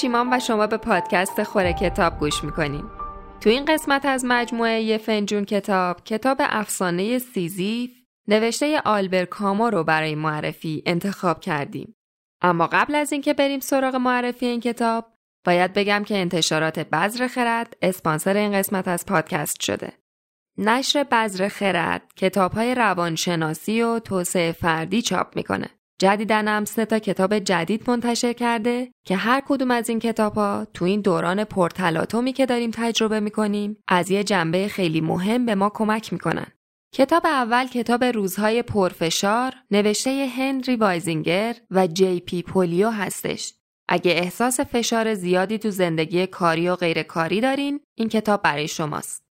شیمان و شما به پادکست خوره کتاب گوش می‌کنیم تو این قسمت از مجموعه یه فنجون کتاب کتاب افسانه سیزیف نوشته آلبر کامو رو برای معرفی انتخاب کردیم. اما قبل از اینکه بریم سراغ معرفی این کتاب باید بگم که انتشارات بذر خرد اسپانسر این قسمت از پادکست شده. نشر بذر خرد کتاب های روانشناسی و توسعه فردی چاپ می‌کنه. جدیدن هم سه تا کتاب جدید منتشر کرده که هر کدوم از این کتاب ها تو این دوران پرتلاتومی که داریم تجربه می‌کنیم از یه جنبه خیلی مهم به ما کمک می‌کنن. کتاب اول کتاب روزهای پرفشار نوشته هنری وایزینگر و جی پی پولیو هستش. اگه احساس فشار زیادی تو زندگی کاری و غیر کاری دارین این کتاب برای شماست.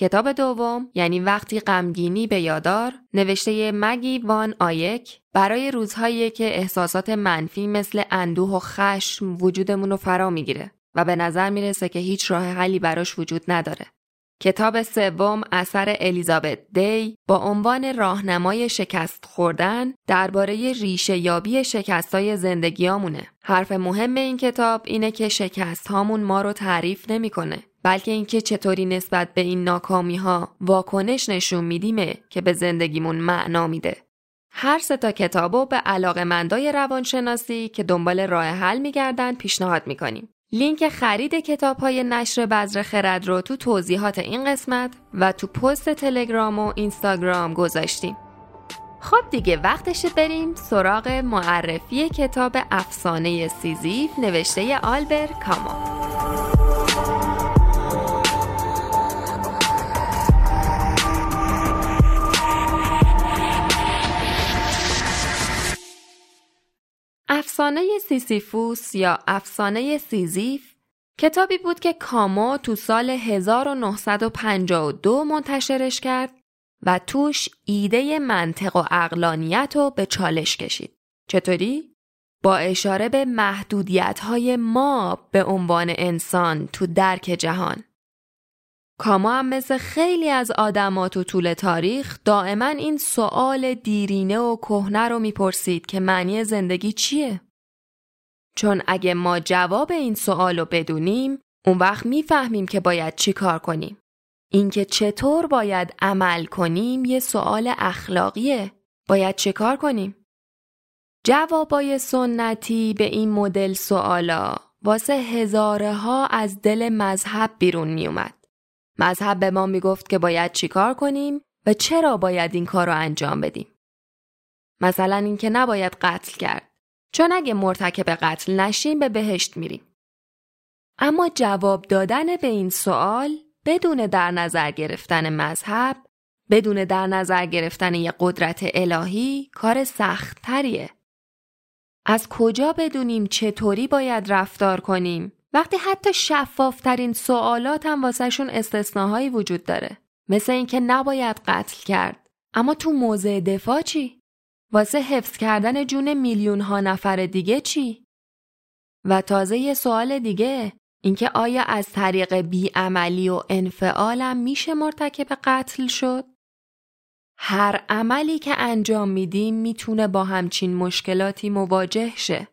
کتاب دوم یعنی وقتی غمگینی به یادار نوشته مگی وان آیک برای روزهایی که احساسات منفی مثل اندوه و خشم وجودمون رو فرا می‌گیره و به نظر می‌رسه که هیچ راه حلی براش وجود نداره. کتاب سوم اثر الیزابت دی با عنوان راهنمای شکست خوردن درباره ریشه یابی شکستای زندگیامونه. حرف مهم این کتاب اینه که شکست هامون ما رو تعریف نمی‌کنه بلکه اینکه چطوری نسبت به این ناکامی ها واکنش نشون میدیمه که به زندگیمون معنا میده. هر سه تا کتابو به علاقه مندای روانشناسی که دنبال راه حل میگردن پیشنهاد می‌کنیم. لینک خرید کتاب های نشر بذر خرد رو تو توضیحات این قسمت و تو پست تلگرام و اینستاگرام گذاشتیم. خب دیگه وقتشه بریم سراغ معرفی کتاب افسانه سیزیف نوشته آلبر کامو. افسانه سیسیفوس یا افسانه سیزیف کتابی بود که کامو تو سال 1952 منتشرش کرد و توش ایده منطق و اقلانیت رو به چالش کشید. چطوری؟ با اشاره به محدودیت های ما به عنوان انسان تو درک جهان. کاما هم مثل خیلی از آدمات و طول تاریخ دائما این سوال دیرینه و کهنه رو می‌پرسید که معنی زندگی چیه؟ چون اگه ما جواب این سوال رو بدونیم اون وقت می‌فهمیم که باید چی کار کنیم. اینکه چطور باید عمل کنیم یه سوال اخلاقیه. باید چه کار کنیم؟ جوابای سنتی به این مدل سوالا واسه هزاره از دل مذهب بیرون میومد. مذهب به ما می‌گفت که باید چیکار کنیم و چرا باید این کار رو انجام بدیم. مثلا اینکه نباید قتل کرد چون اگه مرتکب قتل نشیم به بهشت میریم. اما جواب دادن به این سوال بدون در نظر گرفتن مذهب بدون در نظر گرفتن یه قدرت الهی کار سختتریه. از کجا بدونیم چطوری باید رفتار کنیم وقتی حتی شفافترین سوالات هم واسهشون استثناهایی وجود داره. مثل اینکه نباید قتل کرد. اما تو موضع دفاع چی؟ واسه حفظ کردن جون میلیون ها نفر دیگه چی؟ و تازه یه سوال دیگه اینکه آیا از طریق بیعملی و انفعالم میشه مرتکب قتل شد؟ هر عملی که انجام میدیم می‌تونه با همچین مشکلاتی مواجه شه.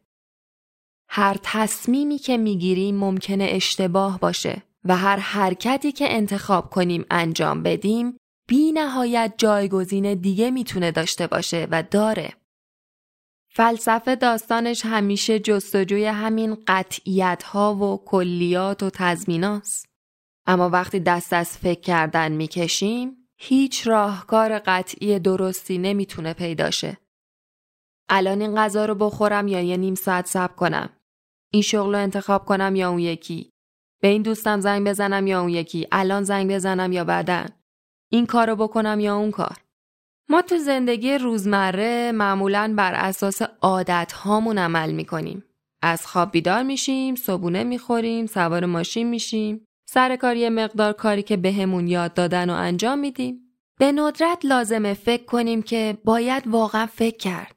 هر تصمیمی که می‌گیریم ممکنه اشتباه باشه و هر حرکتی که انتخاب کنیم انجام بدیم بی نهایت جایگزین دیگه می‌تونه داشته باشه و داره. فلسفه داستانش همیشه جستجوی همین قطعیت ها و کلیات و تضمیناست. اما وقتی دست از فکر کردن می‌کشیم هیچ راهکار قطعی درستی نمی‌تونه پیداشه. الان این غذا رو بخورم یا یه نیم ساعت صبر کنم. این شغل رو انتخاب کنم یا اون یکی؟ به این دوستم زنگ بزنم یا اون یکی؟ الان زنگ بزنم یا بعدا؟ این کار رو بکنم یا اون کار؟ ما تو زندگی روزمره معمولا بر اساس عادت هامون عمل می‌کنیم. از خواب بیدار میشیم صبونه می‌خوریم سوار ماشین میشیم. سر کار یه مقدار کاری که بهمون به یاد دادن و انجام میدیم. به ندرت لازمه فکر کنیم که باید واقعا فکر کرد.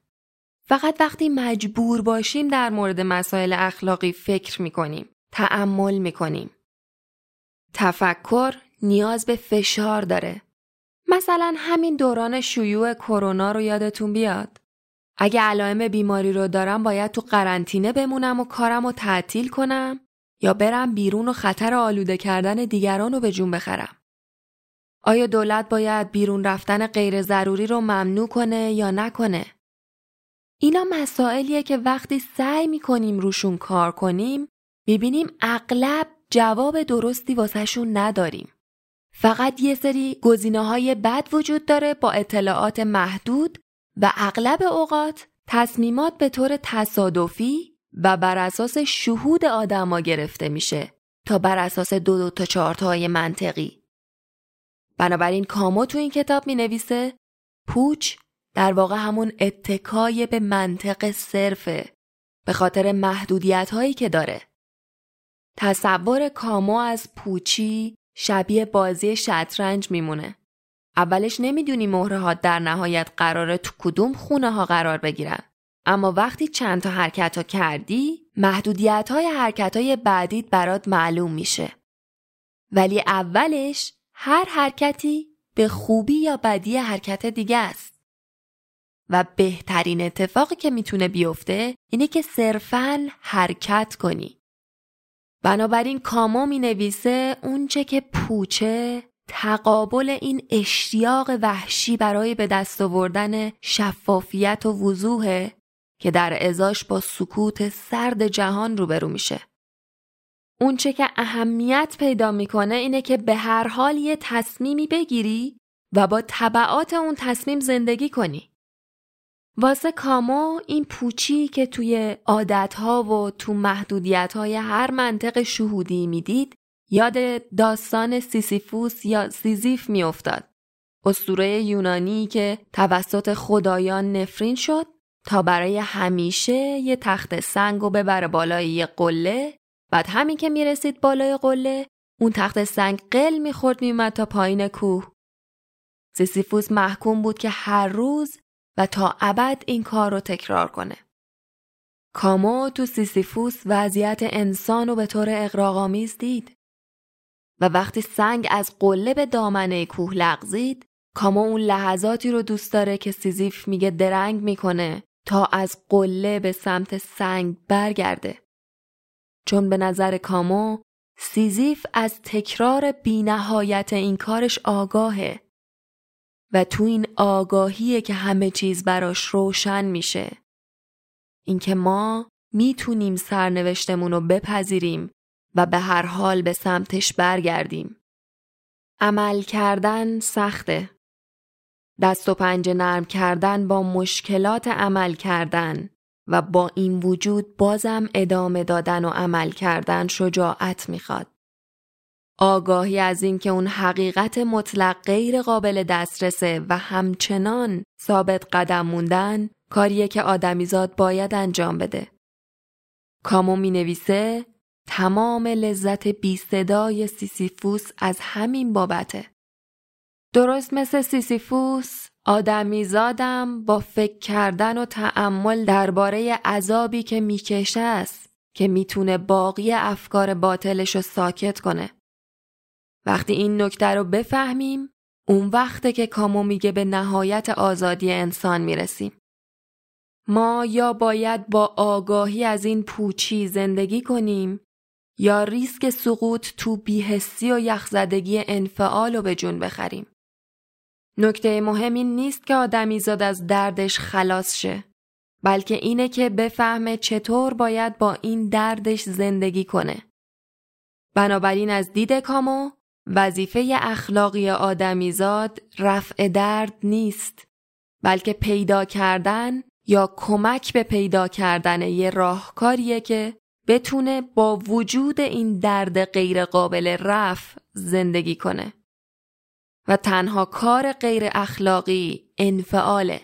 فقط وقتی مجبور باشیم در مورد مسائل اخلاقی فکر می کنیم. تعمل می کنیم. تفکر نیاز به فشار داره. مثلا همین دوران شیوع کرونا رو یادتون بیاد. اگه علائم بیماری رو دارم باید تو قرنطینه بمونم و کارم رو تعطیل کنم یا برم بیرون و خطر آلوده کردن دیگران رو به جون بخرم. آیا دولت باید بیرون رفتن غیر ضروری رو ممنوع کنه یا نکنه؟ اینا مسائلیه که وقتی سعی می‌کنیم روشون کار کنیم می‌بینیم اغلب جواب درستی واسهشون نداریم. فقط یه سری گزینه های بد وجود داره با اطلاعات محدود و اغلب اوقات تصمیمات به طور تصادفی و بر اساس شهود آدما گرفته میشه تا بر اساس دو دو تا چارت های منطقی. بنابراین کامو تو این کتاب می نویسه پوچ در واقع همون اتکای به منطق صرفه به خاطر محدودیت هایی که داره. تصور کامو از پوچی شبیه بازی شطرنج میمونه. اولش نمی‌دونی مهره در نهایت قراره تو کدوم خونه ها قرار بگیرن. اما وقتی چند تا حرکت ها کردی محدودیت های حرکت های بعدیت برات معلوم میشه. ولی اولش هر حرکتی به خوبی یا بدی حرکت دیگه است. و بهترین اتفاقی که می‌تونه بیفته اینه که صرفاً حرکت کنی. بنابراین کامو می نویسه اونچه که پوچه تقابل این اشتیاق وحشی برای به دست آوردن شفافیت و وضوحه که در ازاش با سکوت سرد جهان روبرو میشه. اونچه که اهمیت پیدا می‌کنه اینه که به هر حال یه تصمیمی بگیری و با تبعات اون تصمیم زندگی کنی. واسه کامو این پوچی که توی عادتها و تو محدودیتهای هر منطق شهودی می‌دید یاد داستان سیسیفوس یا سیزیف میافتاد. اسطوره یونانی که توسط خدایان نفرین شد تا برای همیشه یه تخت سنگ و ببره بالای یه قله بعد همین که می‌رسید بالای قله اون تخت سنگ قل می‌خورد میومد تا پایین کوه سیسیفوس محکوم بود که هر روز تا ابد این کار رو تکرار کنه. کامو تو سیسیفوس وضعیت انسان رو به طور اغراق‌آمیز دید و وقتی سنگ از قله به دامنه کوه لغزید کامو اون لحظاتی رو دوست داره که سیزیف میگه درنگ می‌کنه تا از قله به سمت سنگ برگرده. چون به نظر کامو سیزیف از تکرار بینهایت این کارش آگاهه و تو این آگاهیه که همه چیز براش روشن میشه. اینکه ما می‌تونیم سرنوشتمون رو بپذیریم و به هر حال به سمتش برگردیم. عمل کردن سخته. دست و پنجه نرم کردن با مشکلات عمل کردن و با این وجود بازم ادامه دادن و عمل کردن شجاعت می‌خواد. آگاهی از اینکه اون حقیقت مطلق غیر قابل دسترسه و همچنان ثابت قدم موندن کاریه که آدمیزاد باید انجام بده. کامو می نویسه تمام لذت بی صدای سیسیفوس از همین بابته. درست مثل سیسیفوس آدمیزادم با فکر کردن و تأمل درباره عذابی که می‌کشه است که می‌تونه باقی افکار باطلش رو ساکت کنه. وقتی این نکته رو بفهمیم اون وقته که کامو میگه به نهایت آزادی انسان می‌رسیم. ما یا باید با آگاهی از این پوچی زندگی کنیم یا ریسک سقوط تو بیهستی و یخزدگی انفعال رو به جون بخریم. نکته مهم این نیست که آدمیزاد از دردش خلاص شه بلکه اینه که بفهمه چطور باید با این دردش زندگی کنه. بنابراین از دید کامو وظیفه اخلاقی آدمیزاد رفع درد نیست بلکه پیدا کردن یا کمک به پیدا کردن یه راهکاریه که بتونه با وجود این درد غیر قابل رفع زندگی کنه. و تنها کار غیر اخلاقی انفعاله.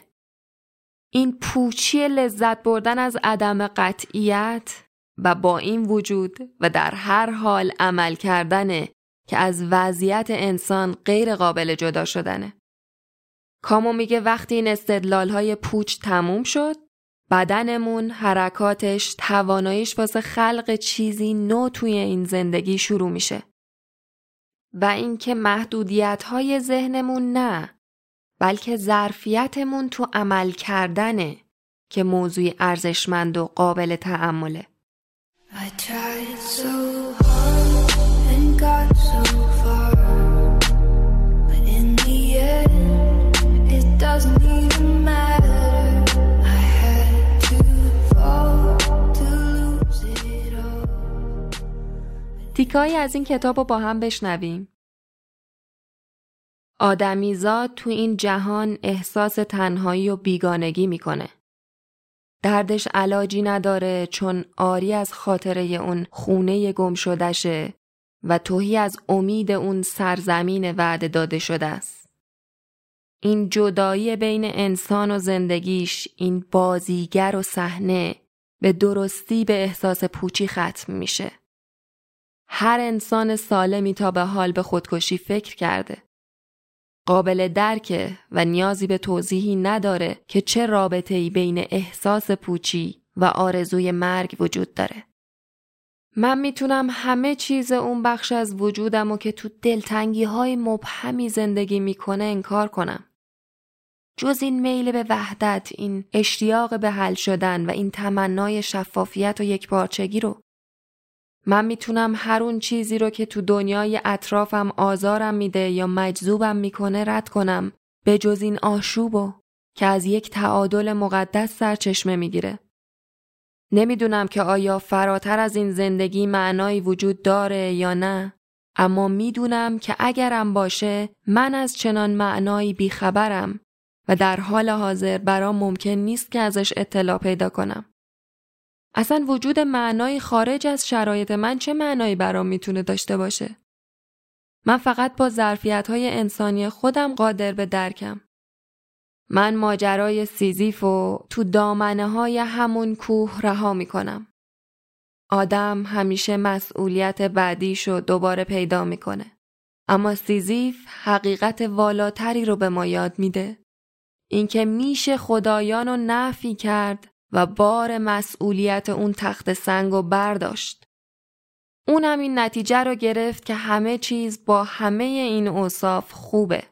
این پوچی لذت بردن از عدم قطعیت و با این وجود و در هر حال عمل کردن که از وضعیت انسان غیر قابل جدا شدنه. کامو میگه وقتی این استدلال های پوچ تموم شد بدنمون حرکاتش تواناییش واسه خلق چیزی نو توی این زندگی شروع میشه. و اینکه محدودیت های ذهنمون نه بلکه ظرفیتمون تو عمل کردنه که موضوع ارزشمند و قابل تعمله. تیکایی از این کتاب رو با هم بشنویم. آدمیزاد تو این جهان احساس تنهایی و بیگانگی می‌کنه. دردش علاجی نداره چون آری از خاطره اون خونه گم شدشه و توهی از امید اون سرزمین وعده داده شده است. این جدایی بین انسان و زندگیش این بازیگر و صحنه به درستی به احساس پوچی ختم میشه. هر انسان سالمی تا به حال به خودکشی فکر کرده. قابل درکه و نیازی به توضیحی نداره که چه رابطه ای بین احساس پوچی و آرزوی مرگ وجود داره. من می‌تونم همه چیز اون بخش از وجودم و که تو دلتنگی های مبهمی زندگی می‌کنه انکار کنم. جز این میل به وحدت، این اشتیاق به حل شدن و این تمنای شفافیت و یکپارچگی رو من می‌تونم هر اون چیزی رو که تو دنیای اطرافم آزارم میده یا مجذوبم می‌کنه رد کنم به جز این آشوبو که از یک تعادل مقدس سرچشمه می‌گیره. نمی‌دونم که آیا فراتر از این زندگی معنایی وجود داره یا نه اما می‌دونم که اگرم باشه من از چنان معنایی بیخبرم و در حال حاضر برام ممکن نیست که ازش اطلاع پیدا کنم. اصلا وجود معنای خارج از شرایط من چه معنایی برام می‌تونه داشته باشه؟ من فقط با ظرفیت های انسانی خودم قادر به درکم. من ماجرای سیزیف و تو دامنه های همون کوه رها می‌کنم. آدم همیشه مسئولیت بعدیش رو دوباره پیدا می‌کنه. اما سیزیف حقیقت والاتری رو به ما یاد میده. اینکه میشه خدایان رو نفی کرد و بار مسئولیت اون تخت سنگ و برداشت. اونم این نتیجه رو گرفت که همه چیز با همه این اوصاف خوبه.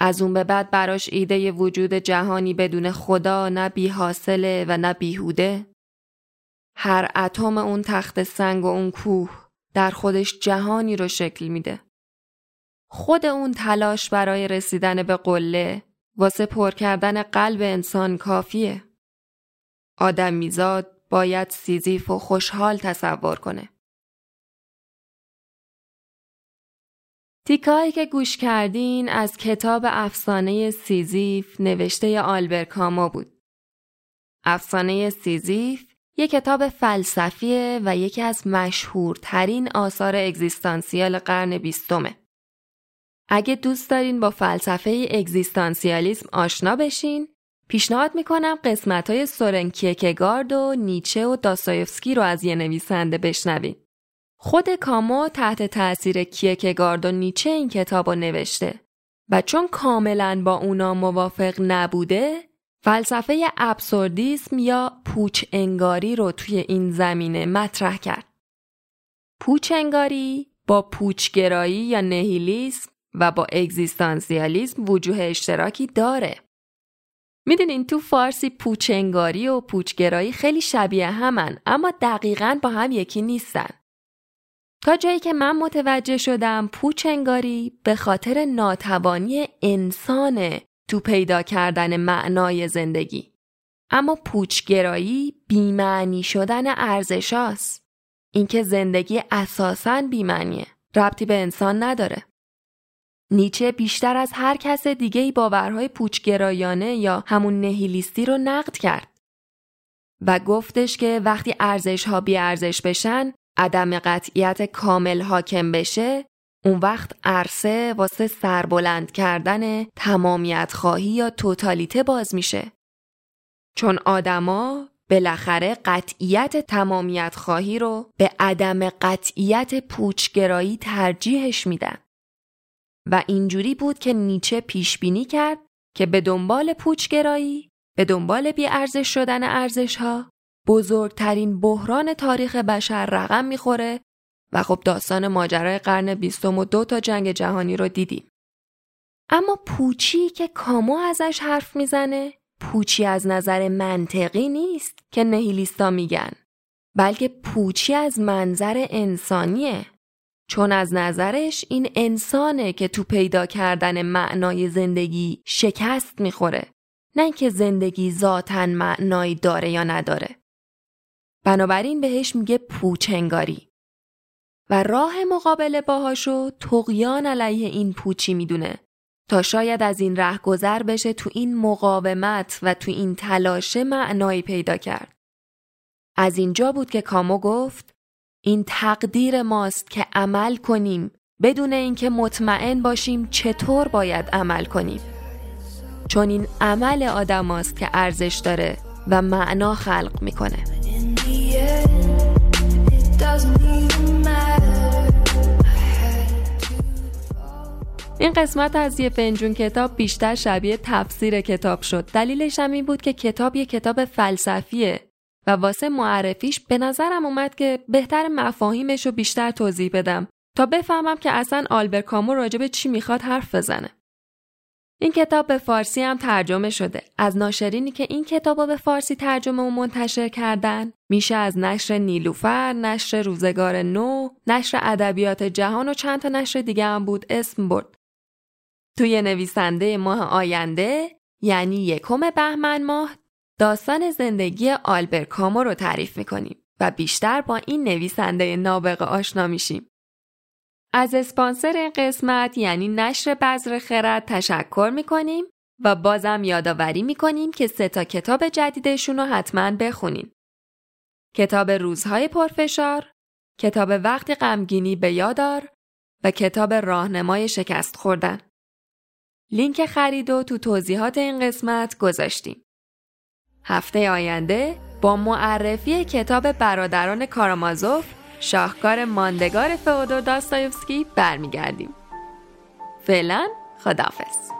از اون به بعد براش ایده وجود جهانی بدون خدا نه بی حاصله و نه بیهوده. هر اتم اون تخت سنگ و اون کوه در خودش جهانی رو شکل میده. خود اون تلاش برای رسیدن به قله واسه پر کردن قلب انسان کافیه. آدم میزاد باید سیزیف و خوشحال تصور کنه. تیکه‌هایی که گوش کردین از کتاب افسانه سیزیف نوشته آلبر کامو بود. افسانه سیزیف یک کتاب فلسفیه و یکی از مشهورترین آثار اگزیستانسیال قرن بیستمه. اگه دوست دارین با فلسفه اگزیستانسیالیسم آشنا بشین پیشنهاد می‌کنم قسمت های سورن کیرکگارد و نیچه و داستایفسکی رو از یه نویسنده بشنوید. خود کامو تحت تاثیر کیکگارد و نیچه این کتاب رو نوشته و چون کاملا با اونا موافق نبوده فلسفه ابسوردیسم یا پوچ انگاری رو توی این زمینه مطرح کرد. پوچ انگاری با پوچگرایی یا نهیلیسم و با اگزیستانسیالیسم وجوه اشتراکی داره. می‌دونین تو فارسی پوچنگاری و پوچگرایی خیلی شبیه همن اما دقیقا با هم یکی نیستن. تا جایی که من متوجه شدم پوچنگاری به خاطر ناتوانی انسانه تو پیدا کردن معنای زندگی. اما پوچگرایی بیمعنی شدن ارزشاست. اینکه زندگی اساساً بیمعنیه. ربطی به انسان نداره. نیچه بیشتر از هر کس دیگه ای باورهای پوچگرایانه یا همون نهیلیستی رو نقد کرد و گفتش که وقتی ارزش ها بی ارزش بشن عدم قطعیت کامل حاکم بشه اون وقت عرصه واسه سربلند کردن تمامیت خواهی یا توتالیته باز میشه. چون آدما بالاخره قطعیت تمامیت خواهی رو به عدم قطعیت پوچگرایی ترجیحش میدن. و اینجوری بود که نیچه پیش بینی کرد که به دنبال پوچگرایی به دنبال بیارزش شدن ارزش ها بزرگترین بحران تاریخ بشر رقم می‌خوره و خب داستان ماجرای قرن بیستم و دو تا جنگ جهانی رو دیدیم. اما پوچی که کامو ازش حرف می‌زنه پوچی از نظر منطقی نیست که نهیلیستا میگن بلکه پوچی از منظر انسانیه. چون از نظرش این انسانه که تو پیدا کردن معنای زندگی شکست می‌خوره. نه که زندگی ذاتا معنایی داره یا نداره. بنابراین بهش میگه پوچنگاری و راه مقابله باهاشو تقیان علیه این پوچی می‌دونه تا شاید از این ره گذر بشه تو این مقاومت و تو این تلاشه معنایی پیدا کرد. از اینجا بود که کامو گفت این تقدیر ماست که عمل کنیم بدون اینکه مطمئن باشیم چطور باید عمل کنیم. چون این عمل آدم است که ارزش داره و معنا خلق می‌کنه. این قسمت از یه فنجون کتاب بیشتر شبیه تفسیر کتاب شد. دلیلش هم این بود که کتاب یه کتاب فلسفیه و واسه معرفیش به نظرم اومد که بهتر مفاهیمش رو بیشتر توضیح بدم تا بفهمم که اصلا آلبر کامو راجب چی می‌خواد حرف بزنه. این کتاب به فارسی هم ترجمه شده. از ناشرینی که این کتاب به فارسی ترجمه و منتشر کردن میشه از نشر نیلوفر، نشر روزگار نو، نشر ادبیات جهان و چند تا نشر دیگه هم بود اسم برد. توی نویسنده ماه آینده یعنی یکم بهمن ماه داستان زندگی آلبر کامو رو تعریف می‌کنیم و بیشتر با این نویسنده نابغه آشنا میشیم. از اسپانسر این قسمت یعنی نشر بذر خرد تشکر می‌کنیم و بازم یادآوری می‌کنیم که سه تا کتاب جدیدشون رو حتما بخونین. کتاب روزهای پرفشار، کتاب وقتی غمگینی به یادار و کتاب راهنمای شکست خوردن. لینک خرید و تو توضیحات این قسمت گذاشتیم. هفته آینده با معرفی کتاب برادران کارامازوف شاهکار ماندگار فئودور داستایوفسکی برمیگردیم. فعلا خداحافظ.